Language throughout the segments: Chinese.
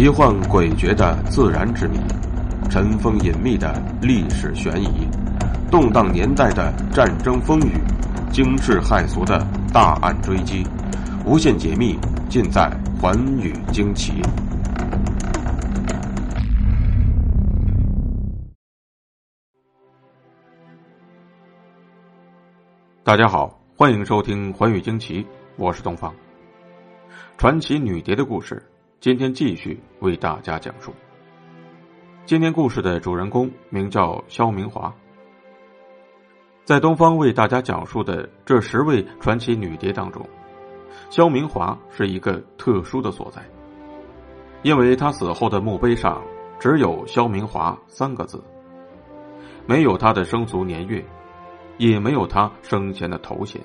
奇幻诡谲的自然之谜，尘封隐秘的历史悬疑，动荡年代的战争风雨，惊世骇俗的大案追击，无限解密尽在《寰宇惊奇》。大家好，欢迎收听《寰宇惊奇》，我是东方。传奇女蝶的故事。今天继续为大家讲述。今天故事的主人公名叫肖明华。在东方为大家讲述的这十位传奇女蝶当中，肖明华是一个特殊的所在，因为他死后的墓碑上只有“肖明华”三个字，没有他的生卒年月，也没有他生前的头衔，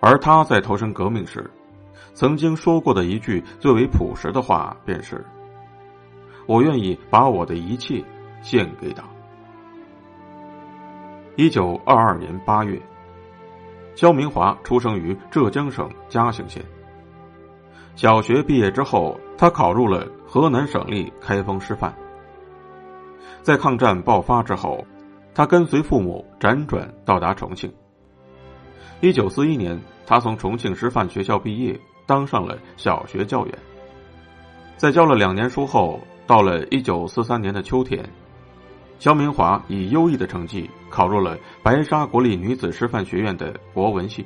而他在投身革命时。曾经说过的一句最为朴实的话，便是：“我愿意把我的一切献给党。”一九二二年八月，肖明华出生于浙江省嘉兴县。小学毕业之后，他考入了河南省立开封师范。在抗战爆发之后，他跟随父母辗转到达重庆。一九四一年，他从重庆师范学校毕业。当上了小学教员，在教了两年书后，到了一九四三年的秋天，肖明华以优异的成绩考入了白沙国立女子师范学院的国文系。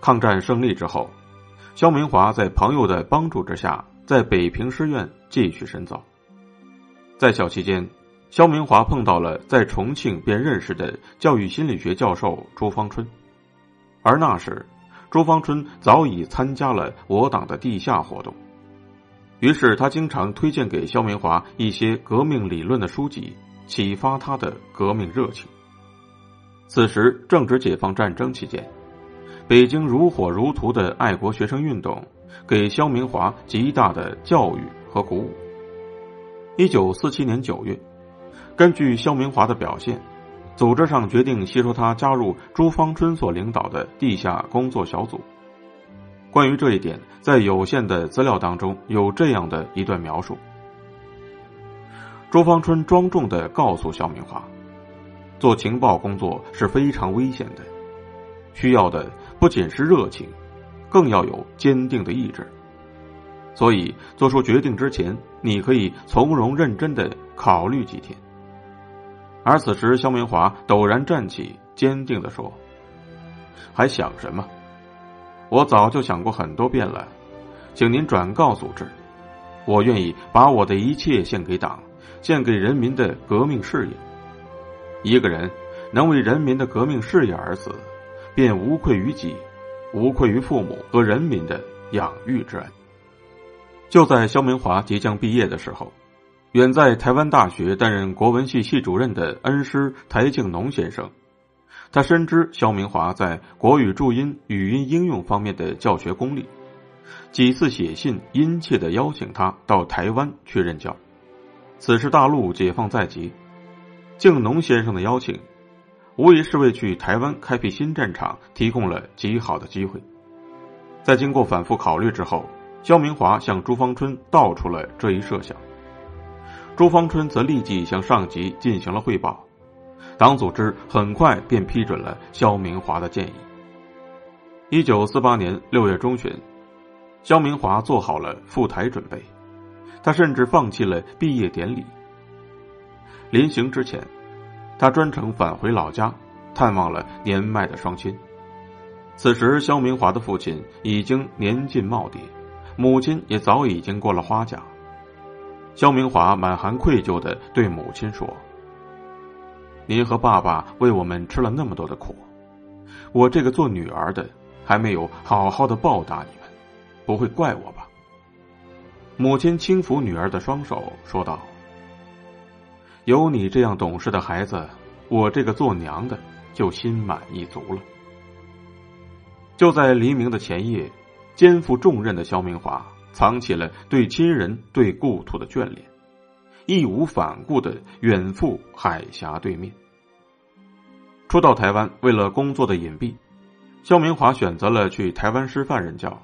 抗战胜利之后，肖明华在朋友的帮助之下，在北平师院继续深造。在校期间，肖明华碰到了在重庆便认识的教育心理学教授朱芳春，而那时。朱芳春早已参加了我党的地下活动，于是他经常推荐给肖明华一些革命理论的书籍，启发他的革命热情。此时正值解放战争期间，北京如火如荼的爱国学生运动给肖明华极大的教育和鼓舞。一九四七年九月，根据肖明华的表现。组织上决定吸收他加入朱芳春所领导的地下工作小组。关于这一点，在有限的资料当中有这样的一段描述：朱芳春庄重的告诉肖明华，做情报工作是非常危险的，需要的不仅是热情，更要有坚定的意志。所以做出决定之前，你可以从容认真的考虑几天。而此时，肖明华陡然站起，坚定的说：“还想什么？我早就想过很多遍了，请您转告组织，我愿意把我的一切献给党，献给人民的革命事业。一个人能为人民的革命事业而死，便无愧于己，无愧于父母和人民的养育之恩。”就在肖明华即将毕业的时候。远在台湾大学担任国文系系主任的恩师台静农先生，他深知肖明华在国语注音、语音应用方面的教学功力，几次写信殷切的邀请他到台湾去任教。此时大陆解放在即，静农先生的邀请，无疑是为去台湾开辟新战场提供了极好的机会。在经过反复考虑之后，肖明华向朱芳春道出了这一设想。朱芳春则立即向上级进行了汇报，党组织很快便批准了肖明华的建议。一九四八年六月中旬，肖明华做好了赴台准备，他甚至放弃了毕业典礼。临行之前，他专程返回老家，探望了年迈的双亲。此时，肖明华的父亲已经年近耄耋，母亲也早已经过了花甲。肖明华满含愧疚的对母亲说：“您和爸爸为我们吃了那么多的苦，我这个做女儿的还没有好好的报答你们，不会怪我吧？”母亲轻抚女儿的双手，说道：“有你这样懂事的孩子，我这个做娘的就心满意足了。”就在黎明的前夜，肩负重任的肖明华。藏起了对亲人、对故土的眷恋，义无反顾的远赴海峡对面。初到台湾，为了工作的隐蔽，肖明华选择了去台湾师范任教。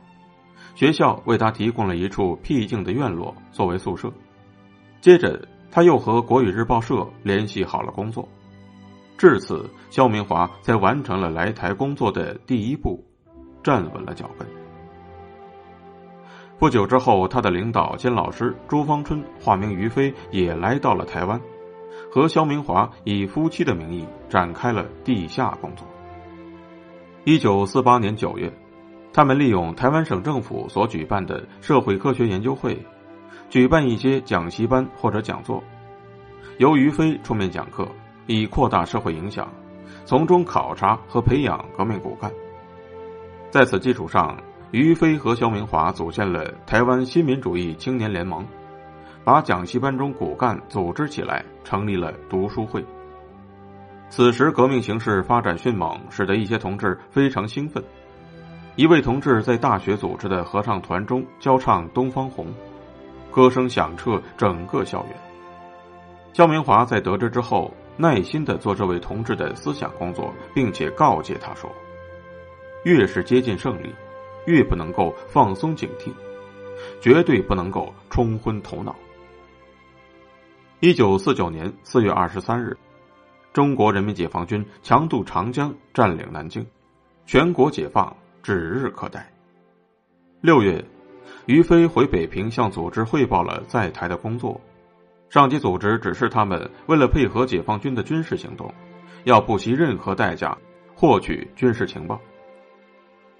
学校为他提供了一处僻静的院落作为宿舍。接着，他又和国语日报社联系好了工作。至此，肖明华才完成了来台工作的第一步，站稳了脚跟。不久之后，他的领导兼老师朱芳春（化名于飞）也来到了台湾，和肖明华以夫妻的名义展开了地下工作。一九四八年九月，他们利用台湾省政府所举办的社会科学研究会，举办一些讲习班或者讲座，由于飞出面讲课，以扩大社会影响，从中考察和培养革命骨干。在此基础上，于飞和肖明华组建了台湾新民主义青年联盟，把讲习班中骨干组织起来，成立了读书会。此时，革命形势发展迅猛，使得一些同志非常兴奋。一位同志在大学组织的合唱团中教唱《东方红》，歌声响彻整个校园。肖明华在得知之后，耐心的做这位同志的思想工作，并且告诫他说：“越是接近胜利，越不能够放松警惕，绝对不能够冲昏头脑。”一九四九年四月二十三日。中国人民解放军强渡长江，占领南京，全国解放指日可待。六月，于飞回北平向组织汇报了在台的工作，上级组织指示他们为了配合解放军的军事行动，要不惜任何代价获取军事情报。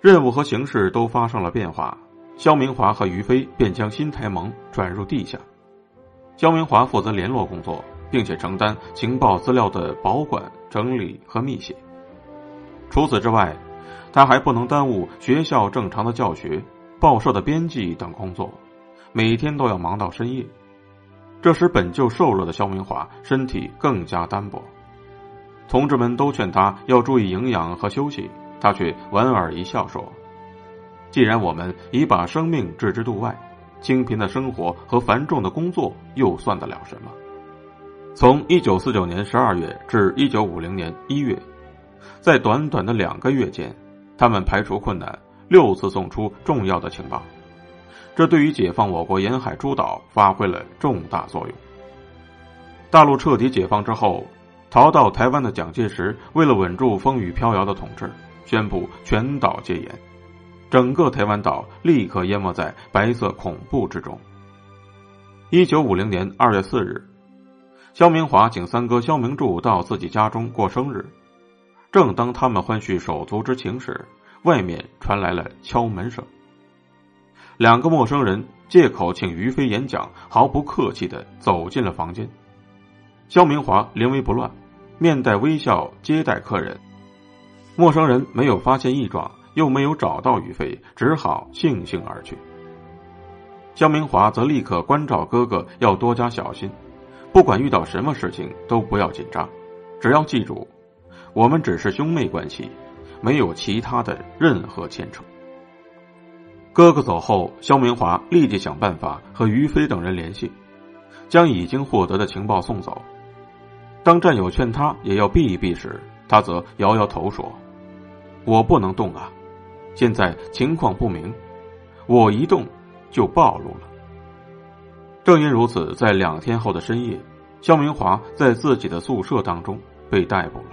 任务和形势都发生了变化，肖明华和于飞便将新台盟转入地下，肖明华负责联络工作。并且承担情报资料的保管、整理和密写。除此之外，他还不能耽误学校正常的教学、报社的编辑等工作，每天都要忙到深夜。这使本就瘦弱的肖明华身体更加单薄。同志们都劝他要注意营养和休息，他却莞尔一笑说：“既然我们已把生命置之度外，清贫的生活和繁重的工作又算得了什么？”从一九四九年十二月至一九五零年一月，在短短的两个月间，他们排除困难，六次送出重要的情报，这对于解放我国沿海诸岛发挥了重大作用。大陆彻底解放之后，逃到台湾的蒋介石为了稳住风雨飘摇的统治，宣布全岛戒严，整个台湾岛立刻淹没在白色恐怖之中。一九五零年二月四日。肖明华请三哥肖明柱到自己家中过生日，正当他们欢叙手足之情时，外面传来了敲门声。两个陌生人借口请于飞演讲，毫不客气的走进了房间。肖明华临危不乱，面带微笑接待客人。陌生人没有发现异状，又没有找到于飞，只好悻悻而去。肖明华则立刻关照哥哥要多加小心。不管遇到什么事情都不要紧张，只要记住，我们只是兄妹关系，没有其他的任何牵扯。哥哥走后，肖明华立即想办法和于飞等人联系，将已经获得的情报送走。当战友劝他也要避一避时，他则摇摇头说：“我不能动啊，现在情况不明，我一动就暴露了。”正因如此，在两天后的深夜，肖明华在自己的宿舍当中被逮捕了。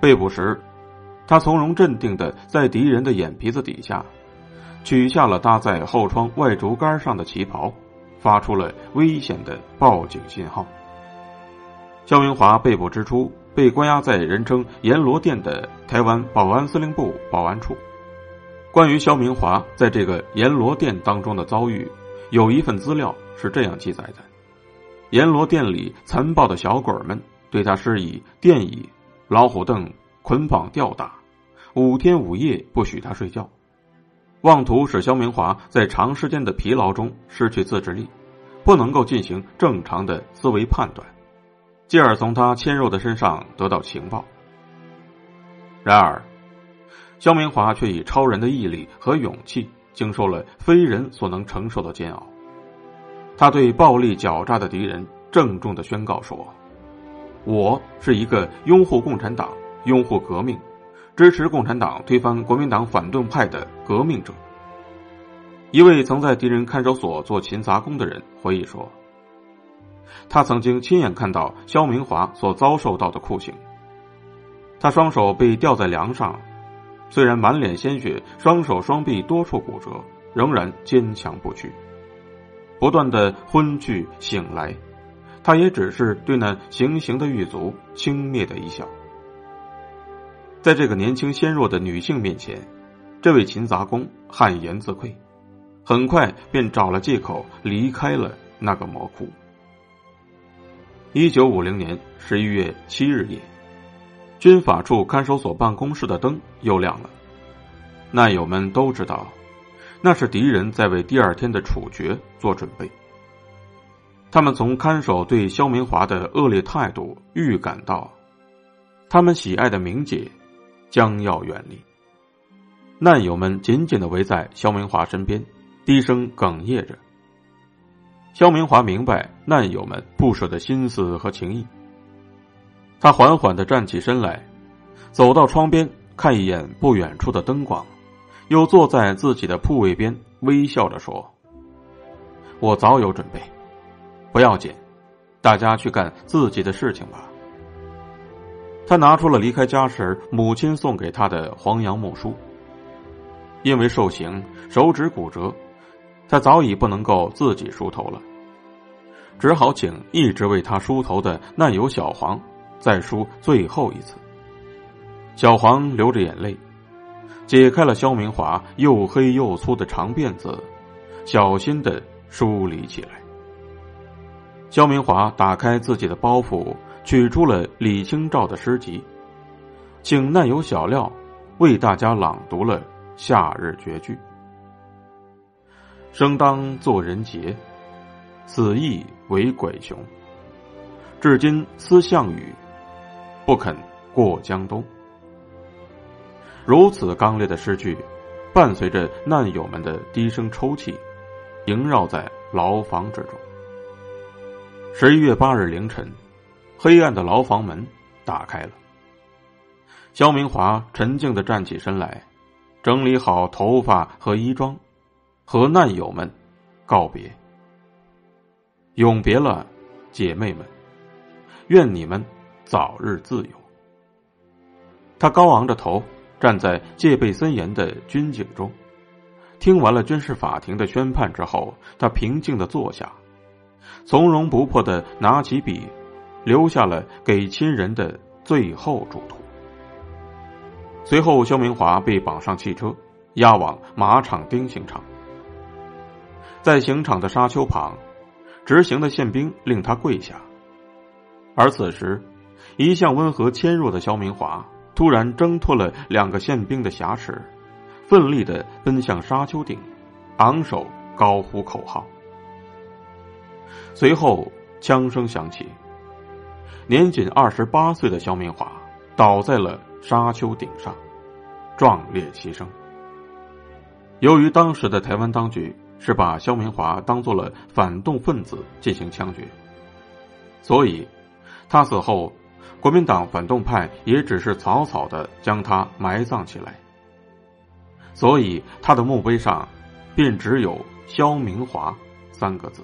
被捕时，他从容镇定的在敌人的眼皮子底下，取下了搭在后窗外竹竿上的旗袍，发出了危险的报警信号。肖明华被捕之初，被关押在人称“阎罗殿”的台湾保安司令部保安处。关于肖明华在这个阎罗殿当中的遭遇，有一份资料。是这样记载的：阎罗殿里残暴的小鬼们对他施以电椅、老虎凳捆绑吊打，五天五夜不许他睡觉，妄图使肖明华在长时间的疲劳中失去自制力，不能够进行正常的思维判断，继而从他纤弱的身上得到情报。然而，肖明华却以超人的毅力和勇气，经受了非人所能承受的煎熬。他对暴力狡诈的敌人郑重的宣告说：“我是一个拥护共产党、拥护革命、支持共产党推翻国民党反动派的革命者。”一位曾在敌人看守所做勤杂工的人回忆说：“他曾经亲眼看到肖明华所遭受到的酷刑。他双手被吊在梁上，虽然满脸鲜血，双手双臂多处骨折，仍然坚强不屈。不断的昏去醒来，他也只是对那行刑的狱卒轻蔑的一笑。在这个年轻纤弱的女性面前，这位勤杂工汗颜自愧。”很快便找了借口离开了那个魔窟。一九五零年十一月七日夜，军法处看守所办公室的灯又亮了。难友们都知道，那是敌人在为第二天的处决做准备。他们从看守对肖明华的恶劣态度预感到，他们喜爱的明姐将要远离。难友们紧紧的围在肖明华身边。低声哽咽着。肖明华明白难友们不舍的心思和情谊。他缓缓的站起身来，走到窗边，看一眼不远处的灯光，又坐在自己的铺位边，微笑着说：“我早有准备，不要紧，大家去干自己的事情吧。”他拿出了离开家时母亲送给他的黄杨木梳。因为受刑，手指骨折。他早已不能够自己梳头了，只好请一直为他梳头的难友小黄再梳最后一次。小黄流着眼泪，解开了肖明华又黑又粗的长辫子，小心的梳理起来。肖明华打开自己的包袱，取出了李清照的诗集，请难友小廖为大家朗读了《夏日绝句》。生当作人杰，死亦为鬼雄。至今思项羽，不肯过江东。如此刚烈的诗句，伴随着难友们的低声抽泣，萦绕在牢房之中。十一月八日凌晨，黑暗的牢房门打开了。肖明华沉静的站起身来，整理好头发和衣装。和难友们告别，永别了，姐妹们，愿你们早日自由。他高昂着头，站在戒备森严的军警中，听完了军事法庭的宣判之后，他平静的坐下，从容不迫的拿起笔，留下了给亲人的最后嘱托。随后，肖明华被绑上汽车，押往马场丁刑场。在刑场的沙丘旁，执行的宪兵令他跪下。而此时，一向温和谦弱的肖明华突然挣脱了两个宪兵的挟持，奋力的奔向沙丘顶，昂首高呼口号。随后，枪声响起，年仅二十八岁的肖明华倒在了沙丘顶上，壮烈牺牲。由于当时的台湾当局。是把肖明华当做了反动分子进行枪决，所以他死后，国民党反动派也只是草草的将他埋葬起来，所以他的墓碑上便只有“肖明华”三个字。